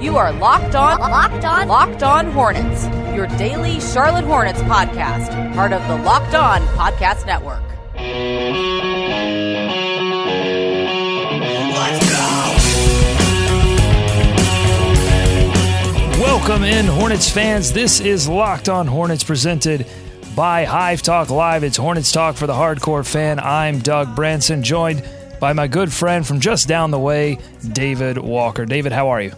You are locked on, locked on, locked on Hornets. Your daily Charlotte Hornets podcast, part of the Locked On Podcast Network. Welcome in, Hornets fans. This is Locked On Hornets presented by Hive Talk Live. It's Hornets Talk for the hardcore fan. I'm Doug Branson, joined by my good friend from just down the way, David Walker. David, how are you?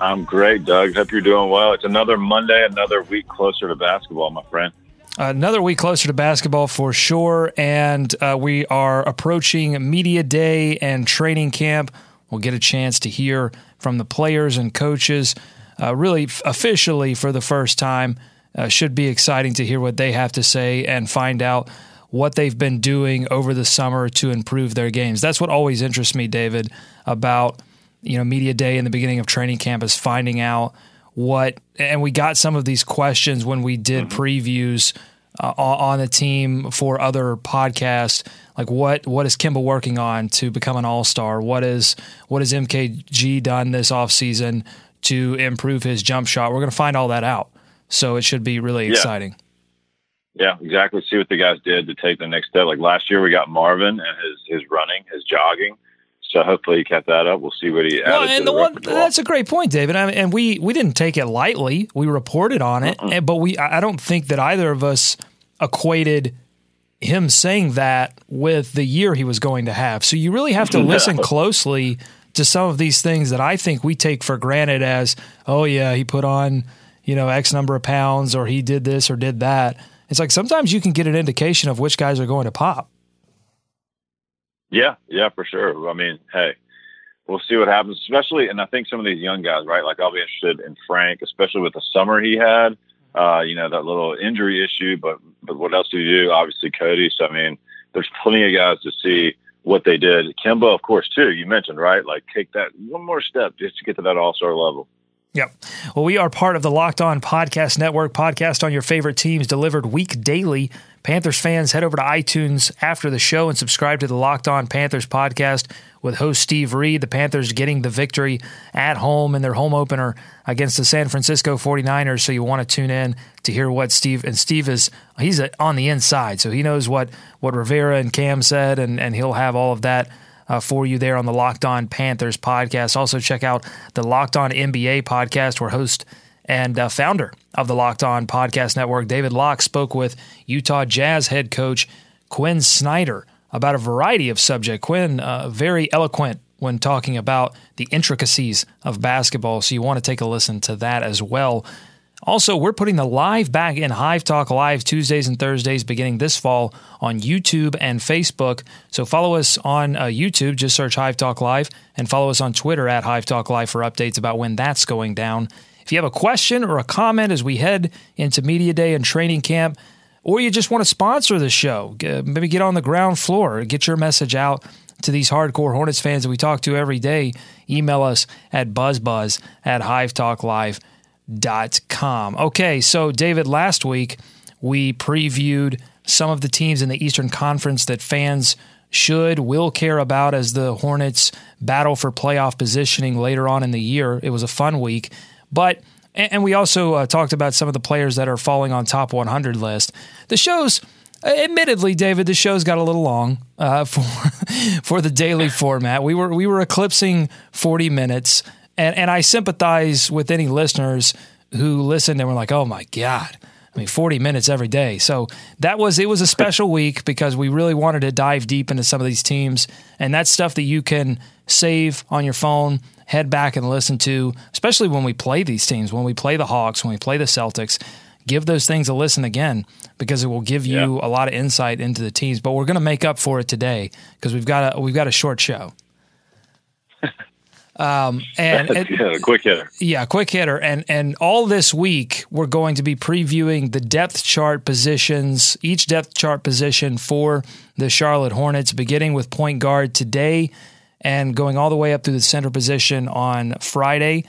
I'm great, Doug. Hope you're doing well. It's another Monday, another week closer to basketball, my friend. Another week closer to basketball for sure. And uh, we are approaching Media Day and training camp. We'll get a chance to hear from the players and coaches, uh, really f- officially for the first time. Uh, should be exciting to hear what they have to say and find out what they've been doing over the summer to improve their games. That's what always interests me, David, about you know media day in the beginning of training camp is finding out what and we got some of these questions when we did Mm-hmm. previews uh, on the team for other podcasts like what what is Kemba working on to become an all-star what is what has MKG done this offseason to improve his jump shot we're going to find all that out so it should be really Yeah. exciting Yeah, exactly. See what the guys did to take the next step. Like last year, we got Marvin and his his running, his jogging. So hopefully he kept that up. We'll see what he added Well, to and the, the one that's a great point, David. I mean, and we we didn't take it lightly. We reported on it, and, but we I I don't think that either of us equated him saying that with the year he was going to have. So you really have to listen closely to some of these things that I think we take for granted as, oh yeah, he put on, you know, X number of pounds or he did this or did that. It's like sometimes you can get an indication of which guys are going to pop. Yeah, yeah, for sure. I mean, hey, we'll see what happens. Especially, and I think some of these young guys, right? Like I'll be interested in Frank, especially with the summer he had. Uh, you know that little injury issue, but but what else do you do? Obviously, Cody. So I mean, there's plenty of guys to see what they did. Kemba, of course, too. You mentioned right, like take that one more step just to get to that All Star level. Yep. Well, we are part of the Locked On Podcast Network, podcast on your favorite teams delivered week daily. Panthers fans, head over to iTunes after the show and subscribe to the Locked On Panthers podcast with host Steve Reed. The Panthers getting the victory at home in their home opener against the San Francisco 49ers. So you want to tune in to hear what Steve and Steve is he's on the inside. So he knows what what Rivera and Cam said and and he'll have all of that uh, for you there on the Locked On Panthers podcast. Also, check out the Locked On NBA podcast, where host and uh, founder of the Locked On Podcast Network, David Locke, spoke with Utah Jazz head coach Quinn Snyder about a variety of subjects. Quinn, uh, very eloquent when talking about the intricacies of basketball, so you want to take a listen to that as well. Also, we're putting the live back in Hive Talk Live Tuesdays and Thursdays beginning this fall on YouTube and Facebook. So follow us on uh, YouTube, just search Hive Talk Live, and follow us on Twitter at Hive Talk Live for updates about when that's going down. If you have a question or a comment as we head into Media Day and training camp, or you just want to sponsor the show, maybe get on the ground floor, get your message out to these hardcore Hornets fans that we talk to every day, email us at buzzbuzz at hivetalklive.com. Okay, so David, last week we previewed some of the teams in the Eastern Conference that fans should, will care about as the Hornets battle for playoff positioning later on in the year. It was a fun week. But and and we also uh, talked about some of the players that are falling on top 100 list. The show's, admittedly, David, the show's got a little long uh, for for the daily format. We were we were eclipsing 40 minutes, and and I sympathize with any listeners who listened and were like, "Oh my god." I mean, 40 minutes every day. So that was, it was a special week because we really wanted to dive deep into some of these teams. And that's stuff that you can save on your phone, head back and listen to, especially when we play these teams, when we play the Hawks, when we play the Celtics. Give those things a listen again because it will give you a lot of insight into the teams. But we're going to make up for it today because we've got a we've got a short show. Um, and, yeah, quick hitter. Yeah, quick hitter. And and all this week we're going to be previewing the depth chart positions, each depth chart position for the Charlotte Hornets, beginning with point guard today and going all the way up through the center position on Friday.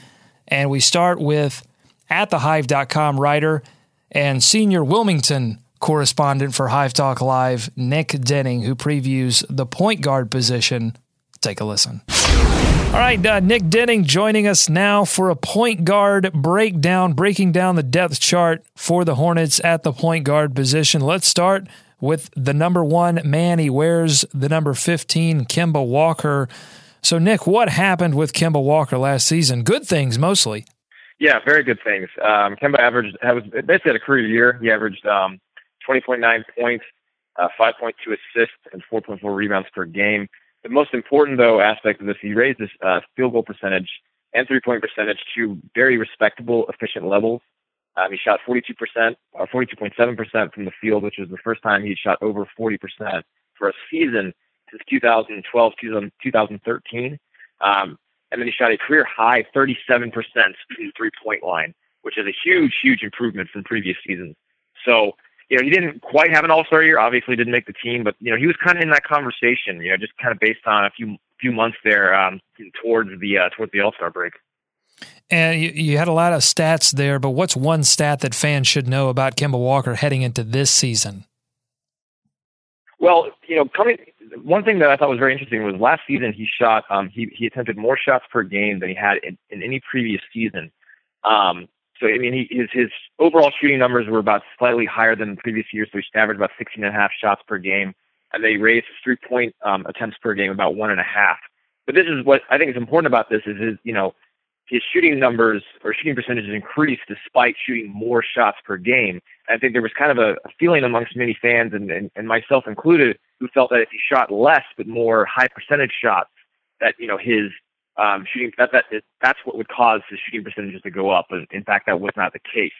And we start with at thehive.com writer and senior Wilmington correspondent for Hive Talk Live, Nick Denning, who previews the point guard position. Take a listen. All right, uh, Nick Denning joining us now for a point guard breakdown, breaking down the depth chart for the Hornets at the point guard position. Let's start with the number one man. He wears the number 15, Kemba Walker. So, Nick, what happened with Kemba Walker last season? Good things mostly. Yeah, very good things. Um, Kemba averaged, was basically had a career year. He averaged um, 20.9 points, uh, 5.2 assists, and 4.4 rebounds per game. The most important, though, aspect of this, he raised his uh, field goal percentage and three point percentage to very respectable, efficient levels. Um, he shot 42%, or 42.7% from the field, which was the first time he shot over 40% for a season since 2012, 2013. Um, and then he shot a career high 37% from the three point line, which is a huge, huge improvement from previous seasons. So you know, he didn't quite have an All Star year. Obviously, didn't make the team, but you know, he was kind of in that conversation. You know, just kind of based on a few few months there um, towards the uh, towards the All Star break. And you, you, had a lot of stats there, but what's one stat that fans should know about Kemba Walker heading into this season? Well, you know, coming one thing that I thought was very interesting was last season he shot um, he he attempted more shots per game than he had in, in any previous season. Um, so I mean, he, his his overall shooting numbers were about slightly higher than previous year. So he averaged about 16 and a half shots per game, and they raised his three point um, attempts per game about one and a half. But this is what I think is important about this is his you know his shooting numbers or shooting percentages increased despite shooting more shots per game. And I think there was kind of a, a feeling amongst many fans and, and, and myself included who felt that if he shot less but more high percentage shots, that you know his um, shooting that that that's what would cause the shooting percentages to go up. But in fact, that was not the case.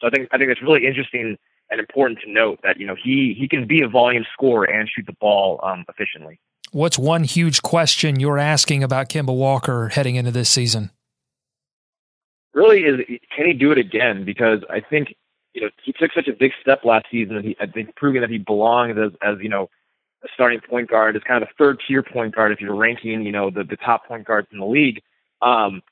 So I think I think it's really interesting and important to note that you know he he can be a volume scorer and shoot the ball um, efficiently. What's one huge question you're asking about Kemba Walker heading into this season? Really, is can he do it again? Because I think you know he took such a big step last season. He, I think proving that he belongs as as you know a starting point guard is kind of a third tier point guard if you're ranking, you know, the, the top point guards in the league. Um,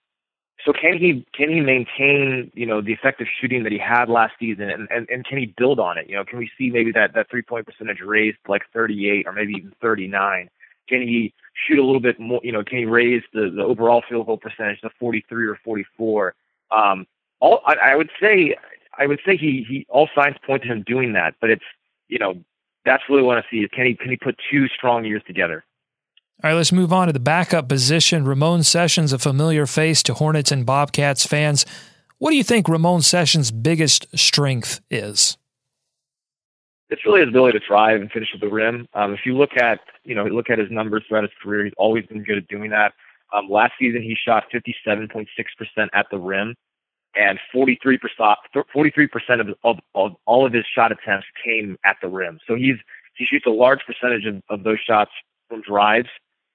so can he can he maintain you know the effective shooting that he had last season and, and, and can he build on it? You know, can we see maybe that that three point percentage raised like 38 or maybe even 39? Can he shoot a little bit more? You know, can he raise the, the overall field goal percentage to 43 or 44? Um, all I, I would say I would say he he all signs point to him doing that, but it's you know that's what we want to see. Can he can he put two strong years together? All right, let's move on to the backup position. Ramon Sessions, a familiar face to Hornets and Bobcats fans. What do you think Ramon Sessions' biggest strength is? It's really his ability to drive and finish at the rim. Um, if you look at you know look at his numbers throughout his career, he's always been good at doing that. Um, last season, he shot 57.6% at the rim and 43 percent 43 percent of, of, of all of his shot attempts came at the rim. So he's he shoots a large percentage of, of those shots from drives,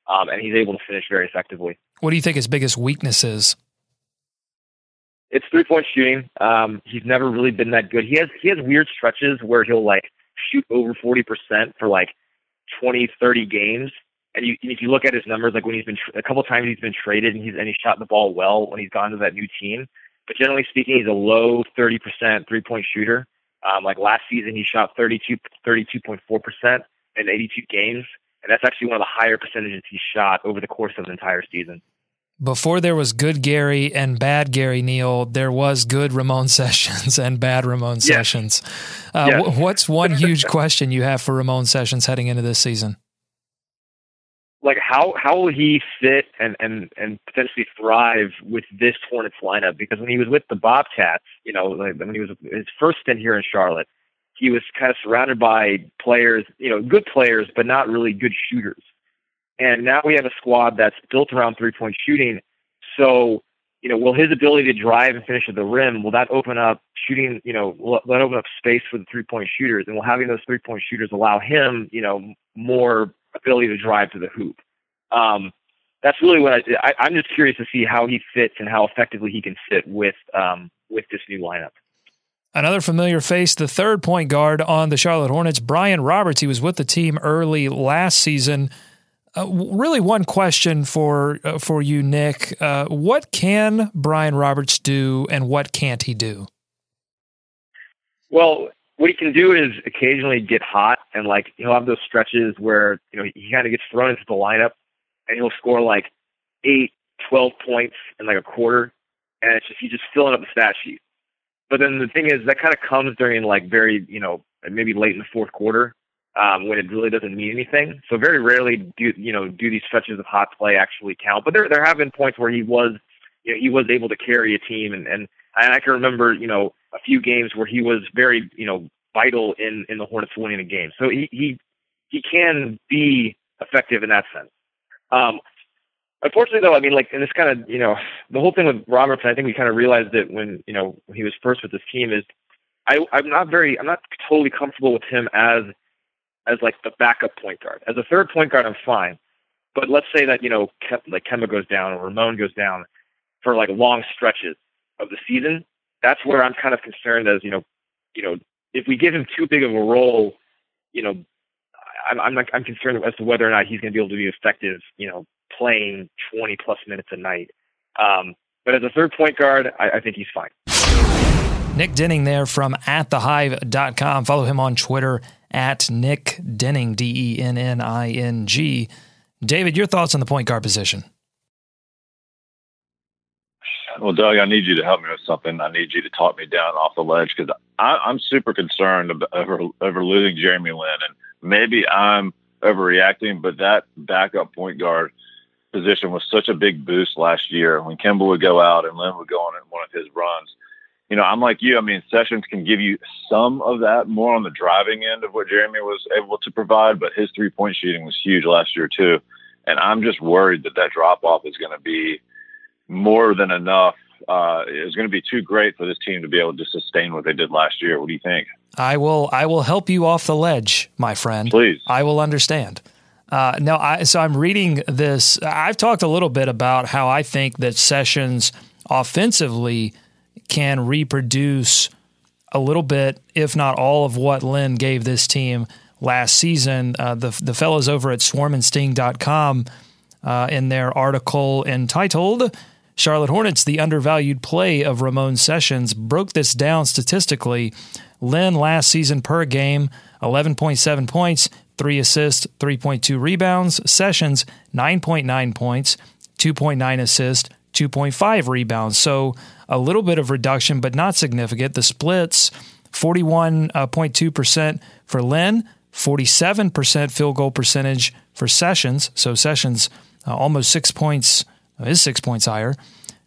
um, and he's able to finish very effectively. What do you think his biggest weakness is? It's three point shooting. Um, he's never really been that good. He has he has weird stretches where he'll like shoot over 40 percent for like 20, 30 games. And you, if you look at his numbers, like when he's been a couple times he's been traded and he's and he shot the ball well when he's gone to that new team but generally speaking, he's a low 30% three point shooter. Um, like last season, he shot 32, 32.4% in 82 games. And that's actually one of the higher percentages he shot over the course of the entire season. Before there was good Gary and bad Gary Neal, there was good Ramon Sessions and bad Ramon yes. Sessions. Uh, yes. w- what's one huge question you have for Ramon Sessions heading into this season? Like how how will he fit and and and potentially thrive with this Hornets lineup? Because when he was with the Bobcats, you know, like when he was his first stint here in Charlotte, he was kind of surrounded by players, you know, good players, but not really good shooters. And now we have a squad that's built around three point shooting. So, you know, will his ability to drive and finish at the rim will that open up shooting? You know, will that open up space for the three point shooters? And will having those three point shooters allow him, you know, more ability to drive to the hoop. Um, that's really what I, I I'm just curious to see how he fits and how effectively he can fit with um with this new lineup. Another familiar face, the third point guard on the Charlotte Hornets, Brian Roberts. He was with the team early last season. Uh, really, one question for uh, for you, Nick. Uh, what can Brian Roberts do, and what can't he do? Well, what he can do is occasionally get hot, and like he'll have those stretches where you know he kind of gets thrown into the lineup, and he'll score like eight, twelve points in like a quarter, and it's just he's just filling up the stat sheet. But then the thing is, that kind of comes during like very, you know, maybe late in the fourth quarter um, when it really doesn't mean anything. So very rarely do you know do these stretches of hot play actually count. But there there have been points where he was, you know, he was able to carry a team, and and I can remember, you know, a few games where he was very, you know, vital in in the Hornets winning a game. So he he he can be effective in that sense. Um, Unfortunately, though, I mean, like, and this kind of, you know, the whole thing with Robertson, I think we kind of realized it when, you know, he was first with this team is, I, I'm not very, I'm not totally comfortable with him as, as like the backup point guard. As a third point guard, I'm fine. But let's say that, you know, Ke- like Kemba goes down or Ramon goes down for like long stretches of the season. That's where I'm kind of concerned as, you know, you know, if we give him too big of a role, you know, I'm I'm, I'm concerned as to whether or not he's going to be able to be effective, you know, playing 20 plus minutes a night. Um, but as a third point guard, I, I think he's fine. Nick Denning there from atthehive.com. Follow him on Twitter at Nick Denning, D E N N I N G. David, your thoughts on the point guard position? Well, Doug, I need you to help me with something. I need you to talk me down off the ledge because I'm super concerned about, over, over losing Jeremy Lin. And maybe I'm overreacting, but that backup point guard position was such a big boost last year when Kemba would go out and Lin would go on one of his runs. You know, I'm like you. I mean, Sessions can give you some of that more on the driving end of what Jeremy was able to provide, but his three point shooting was huge last year, too. And I'm just worried that that drop off is going to be more than enough. Uh, it's going to be too great for this team to be able to sustain what they did last year. What do you think? I will. I will help you off the ledge, my friend. Please. I will understand. Uh, no, I, so I'm reading this. I've talked a little bit about how I think that Sessions offensively can reproduce a little bit, if not all, of what Lin gave this team last season. Uh, the the fellows over at swarmandsting.com uh, in their article entitled Charlotte Hornets, the undervalued play of Ramon Sessions, broke this down statistically. Lin last season per game, 11.7 points, three assists, 3.2 rebounds. Sessions, 9.9 points, 2.9 assists, 2.5 rebounds. So a little bit of reduction, but not significant. The splits 41.2% for Lin, 47% field goal percentage for Sessions. So Sessions uh, almost six points, is six points higher.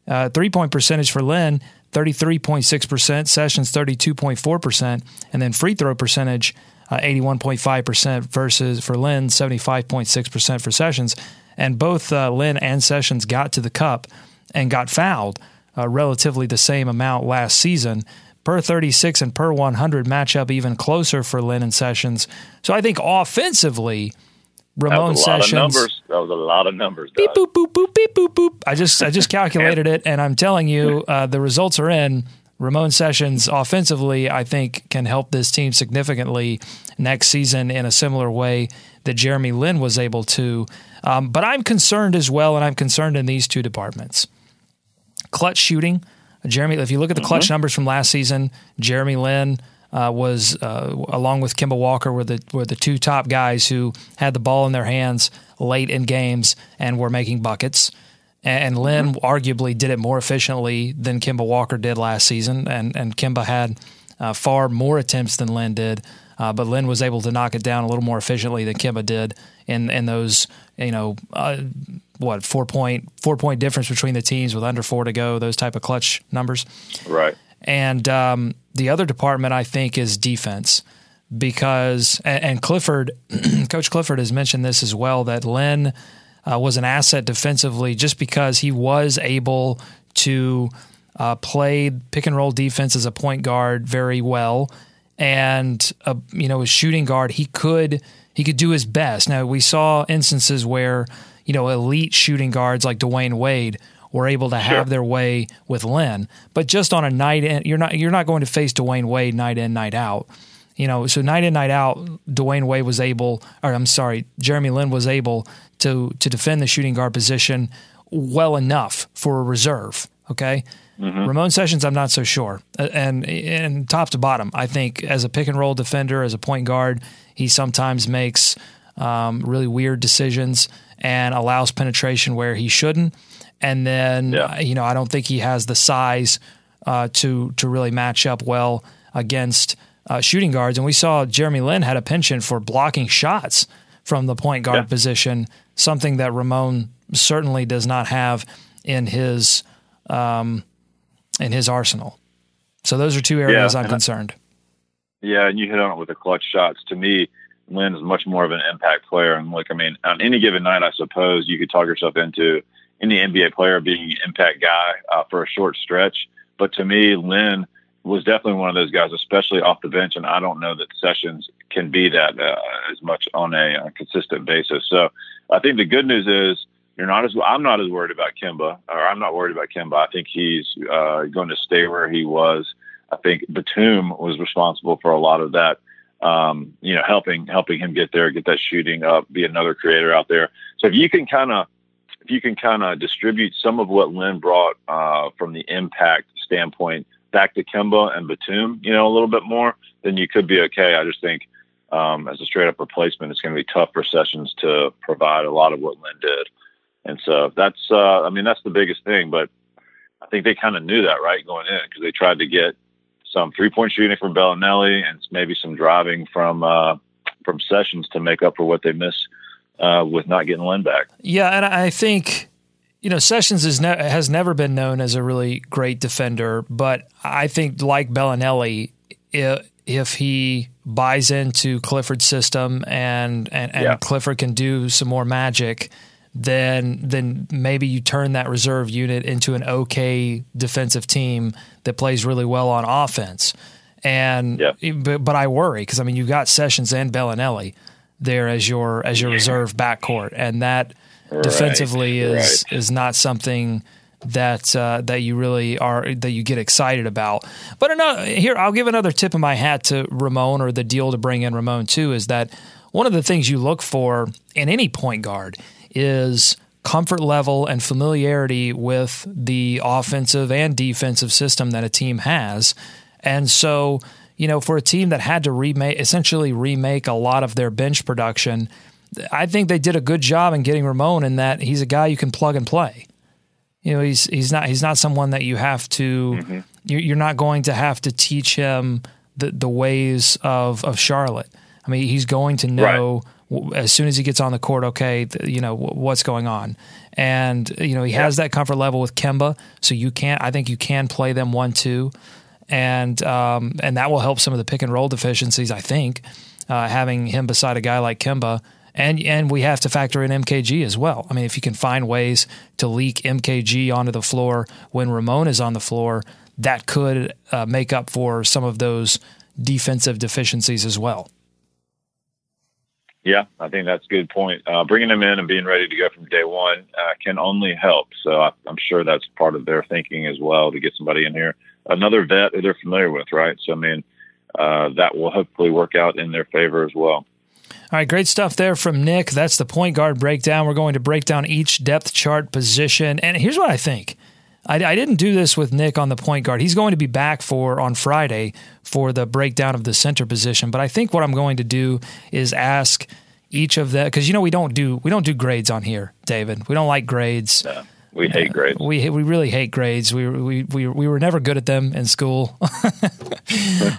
Uh, three point percentage for Lin, 33.6%, Sessions 32.4%, and then free throw percentage, uh, 81.5% versus for Lin, 75.6% for Sessions. And both uh, Lin and Sessions got to the cup and got fouled uh, relatively the same amount last season. Per 36 and per 100 matchup even closer for Lin and Sessions. So I think offensively, Ramon that was a Sessions. Numbers. That was a lot of numbers. Beep Doug. boop boop boop beep boop boop. I just I just calculated it, and I'm telling you, uh, the results are in. Ramon Sessions offensively, I think, can help this team significantly next season in a similar way that Jeremy Lin was able to. Um, but I'm concerned as well, and I'm concerned in these two departments. Clutch shooting, Jeremy. If you look at the clutch numbers from last season, Jeremy Lin uh, was uh, along with Kemba Walker were the were the two top guys who had the ball in their hands late in games and were making buckets. And Lin arguably did it more efficiently than Kemba Walker did last season, and and Kemba had uh, far more attempts than Lin did. Uh, but Lin was able to knock it down a little more efficiently than Kemba did in in those you know uh, what four point four point difference between the teams with under four to go those type of clutch numbers. Right. And um, the other department I think is defense because and, Clifford, Coach Clifford has mentioned this as well that Lin uh, was an asset defensively just because he was able to uh, play pick and roll defense as a point guard very well, and uh, you know, as shooting guard, he could he could do his best. Now we saw instances where you know, elite shooting guards like Dwyane Wade were able to have their way with Lin. But just on a night in, you're not you're not going to face Dwyane Wade night in, night out. You know, so night in, night out, Dwyane Wade was able, or I'm sorry, Jeremy Lin was able to to defend the shooting guard position well enough for a reserve. Okay. Ramon Sessions, I'm not so sure. And and top to bottom, I think as a pick and roll defender, as a point guard, he sometimes makes um, really weird decisions and allows penetration where he shouldn't. And then Yeah. you know, I don't think he has the size uh, to to really match up well against uh, shooting guards. And we saw Jeremy Lin had a penchant for blocking shots from the point guard Yeah. position, something that Ramon certainly does not have in his um, in his arsenal. So those are two areas Yeah, I'm and I- concerned. Yeah, and you hit on it with the clutch shots. To me, Lin is much more of an impact player. And look, I mean, on any given night, I suppose you could talk yourself into any NBA player being an impact guy uh, for a short stretch. But to me, Lin was definitely one of those guys, especially off the bench. And I don't know that Sessions can be that uh, as much on a, uh consistent basis. So I think the good news is you're not as I'm not as worried about Kemba, or I'm not worried about Kemba. I think he's uh, going to stay where he was. I think Batum was responsible for a lot of that. Um, you know, helping helping him get there, get that shooting up, be another creator out there. So if you can kind of if you can kind of distribute some of what Lin brought uh, from the impact standpoint back to Kemba and Batum, you know, a little bit more, then you could be okay. I just think um, as a straight up replacement, it's going to be tough for Sessions to provide a lot of what Lin did. And so that's, uh, I mean, that's the biggest thing. But I think they kind of knew that, right, going in because they tried to get some three point shooting from Belinelli and maybe some driving from uh, from Sessions to make up for what they missed uh, with not getting Lin back. Yeah, and I think you know Sessions is ne- has never been known as a really great defender, but I think like Belinelli, if, if he buys into Clifford's system and and, and Yeah. Clifford can do some more magic, then then maybe you turn that reserve unit into an okay defensive team that plays really well on offense. And Yeah. but, but I worry because I mean you've got Sessions and Belinelli there as your as your reserve backcourt, and that defensively is is not something that uh, that you really are that you get excited about. But another, here, I'll give another tip of my hat to Ramon or the deal to bring in Ramon too is that one of the things you look for in any point guard is comfort level and familiarity with the offensive and defensive system that a team has. And so, you know, for a team that had to remake essentially remake a lot of their bench production, I think they did a good job in getting Ramon in that he's a guy you can plug and play. You know, he's he's not he's not someone that you have to mm-hmm. you're, you're not going to have to teach him the the ways of of Charlotte. I mean, he's going to know w as soon as he gets on the court. Okay, you know what's going on, and you know he has that comfort level with Kemba, so you can't. I think you can play them one two, and um, and that will help some of the pick and roll deficiencies. I think uh, having him beside a guy like Kemba. And and we have to factor in MKG as well. I mean, if you can find ways to leak MKG onto the floor when Ramon is on the floor, that could uh, make up for some of those defensive deficiencies as well. Yeah, I think that's a good point. Uh, bringing them in and being ready to go from day one uh, can only help. So I, I'm sure that's part of their thinking as well to get somebody in here, another vet that they're familiar with, right? So I mean, uh, that will hopefully work out in their favor as well. All right, great stuff there from Nick. That's the point guard breakdown. We're going to break down each depth chart position. And here's what I think. I, I didn't do this with Nick on the point guard. He's going to be back for on Friday for the breakdown of the center position. But I think what I'm going to do is ask each of the because you know we don't do we don't do grades on here, David. We don't like grades. Uh, we hate grades. We we really hate grades. We we we we were never good at them in school.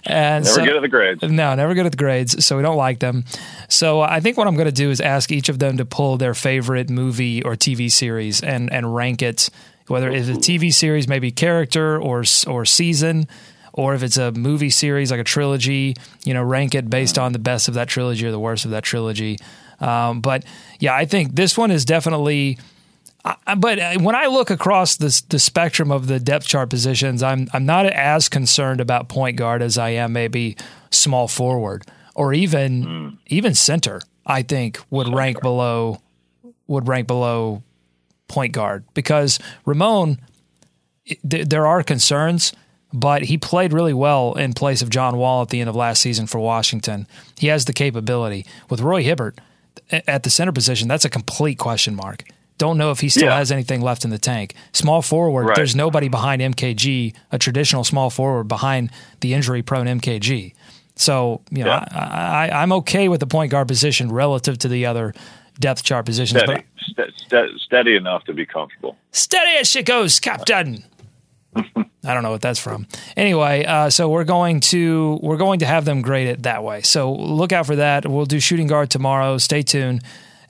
and Never so, get at the grades. no, never good at the grades, so we don't like them. So I think what I'm going to do is ask each of them to pull their favorite movie or TV series and and rank it, whether it's a TV series, maybe character or or season, or if it's a movie series like a trilogy, you know, rank it based on the best of that trilogy or the worst of that trilogy. Um, but yeah, I think this one is definitely. I- but uh, when I look across the the spectrum of the depth chart positions, I'm I'm not as concerned about point guard as I am maybe small forward or even even center. I think would rank below would rank below point guard because Ramon, th- there are concerns, but he played really well in place of John Wall at the end of last season for Washington. He has the capability. With Roy Hibbert at the center position, that's a complete question mark. Don't know if he still Yeah. has anything left in the tank. Small forward, Right. there's nobody behind MKG, a traditional small forward behind the injury prone MKG. So, you know, Yeah. I, I, I'm okay with the point guard position relative to the other depth chart positions. Steady, But Ste- ste- steady enough to be comfortable. steady as she goes, Captain. I don't know what that's from. Anyway, uh, so we're going to we're going to have them grade it that way. So look out for that. We'll do shooting guard tomorrow. Stay tuned.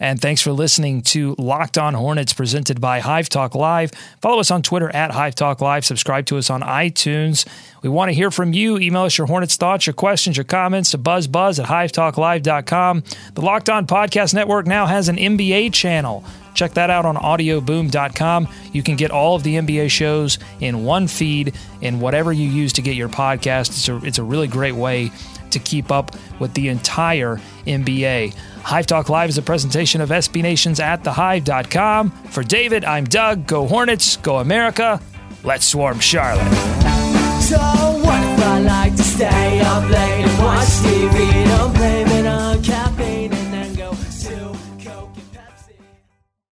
And thanks for listening to Locked On Hornets presented by Hive Talk Live. Follow us on Twitter at Hive Talk Live. Subscribe to us on iTunes. We want to hear from you. Email us your Hornets thoughts, your questions, your comments to buzzbuzz at hivetalklive.com. The Locked On Podcast Network now has an NBA channel. Check that out on audioboom.com. You can get all of the NBA shows in one feed in whatever you use to get your podcast. It's a, it's a really great way to keep up with the entire NBA. Hive Talk Live is a presentation of SB Nations at thehive.com. For David, I'm Doug. Go Hornets, go America. Let's swarm Charlotte. So what if I like to stay up late and watch TV? Don't blame it on.